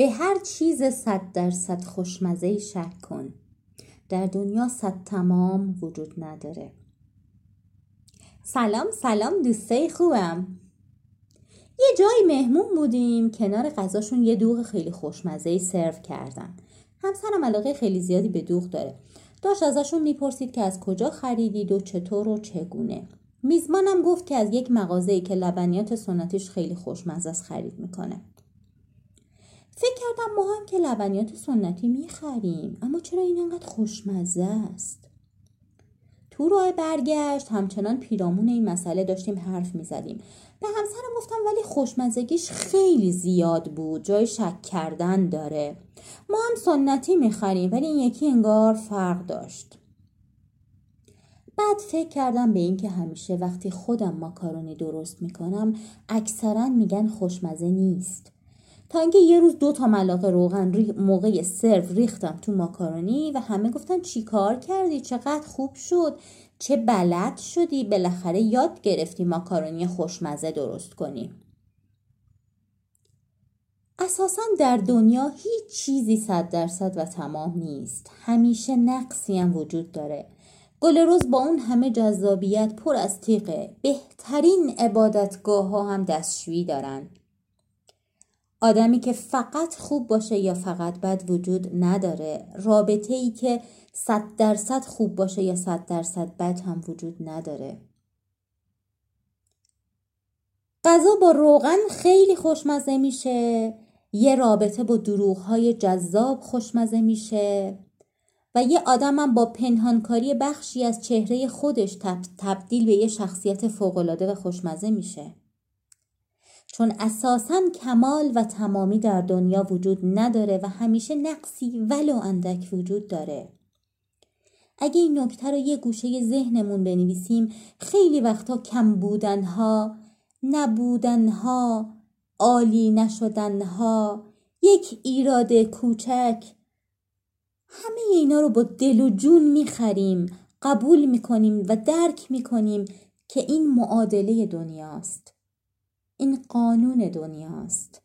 به هر چیز صد درصد خوشمزه شک کن. در دنیا صد تمام وجود نداره. سلام سلام دوستای خوبم. یه جای مهمون بودیم کنار غذاشون یه دوغ خیلی خوشمزه سرو کردن. همسرم علاقه خیلی زیادی به دوغ داره. داشت ازشون می‌پرسید که از کجا خریدید و چطور و چگونه. میزبانم گفت که از یک مغازه‌ای که لبنیات سنتیش خیلی خوشمزه است خرید می‌کنه. فکر کردم ما هم که لبنیات سنتی می‌خریم اما چرا این انقدر خوشمزه است؟ تو راه برگشت همچنان پیرامون این مسئله داشتیم حرف می‌زدیم. به همسرم گفتم ولی خوشمزگیش خیلی زیاد بود جای شک کردن داره. ما هم سنتی می‌خریم ولی این یکی انگار فرق داشت. بعد فکر کردم به اینکه همیشه وقتی خودم ماکارونی درست می‌کنم اکثرا میگن خوشمزه نیست. تا اینکه یه روز دو تا ملاقه روغن موقع سرو ریختم تو ماکارونی و همه گفتن چی کار کردی؟ چقدر خوب شد. چه بلد شدی؟ بالاخره یاد گرفتی ماکارونی خوشمزه درست کنی. اساسا در دنیا هیچ چیزی صد درصد و تمام نیست. همیشه نقصی هم وجود داره. گل روز با اون همه جذابیت پر از تیغه. بهترین عبادتگاه ها هم دستشویی دارن. آدمی که فقط خوب باشه یا فقط بد وجود نداره رابطه ای که صد درصد خوب باشه یا صد درصد بد هم وجود نداره. غذا با روغن خیلی خوشمزه میشه یه رابطه با دروغ های جذاب خوشمزه میشه و یه آدمم با پنهانکاری بخشی از چهره خودش تبدیل به یه شخصیت فوقالعاده و خوشمزه میشه. چون اساسا کمال و تمامی در دنیا وجود نداره و همیشه نقصی ولو اندک وجود داره. اگه این نکته رو یه گوشه ذهنمون بنویسیم خیلی وقتا کم بودنها نبودنها عالی نشدنها یک ایراد کوچک همه اینا رو با دل و جون می‌خریم قبول می‌کنیم و درک می‌کنیم که این معادله دنیاست. این قانون دنیاست.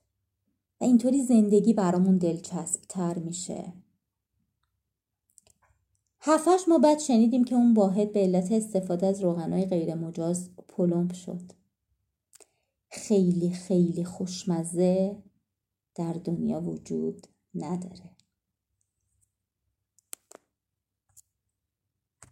و اینطوری زندگی برامون دلچسب تر میشه. هفتش ما بعد شنیدیم که اون واحد به علت استفاده از روغنهای غیر مجاز پلمپ شد. خیلی خیلی خوشمزه در دنیا وجود نداره.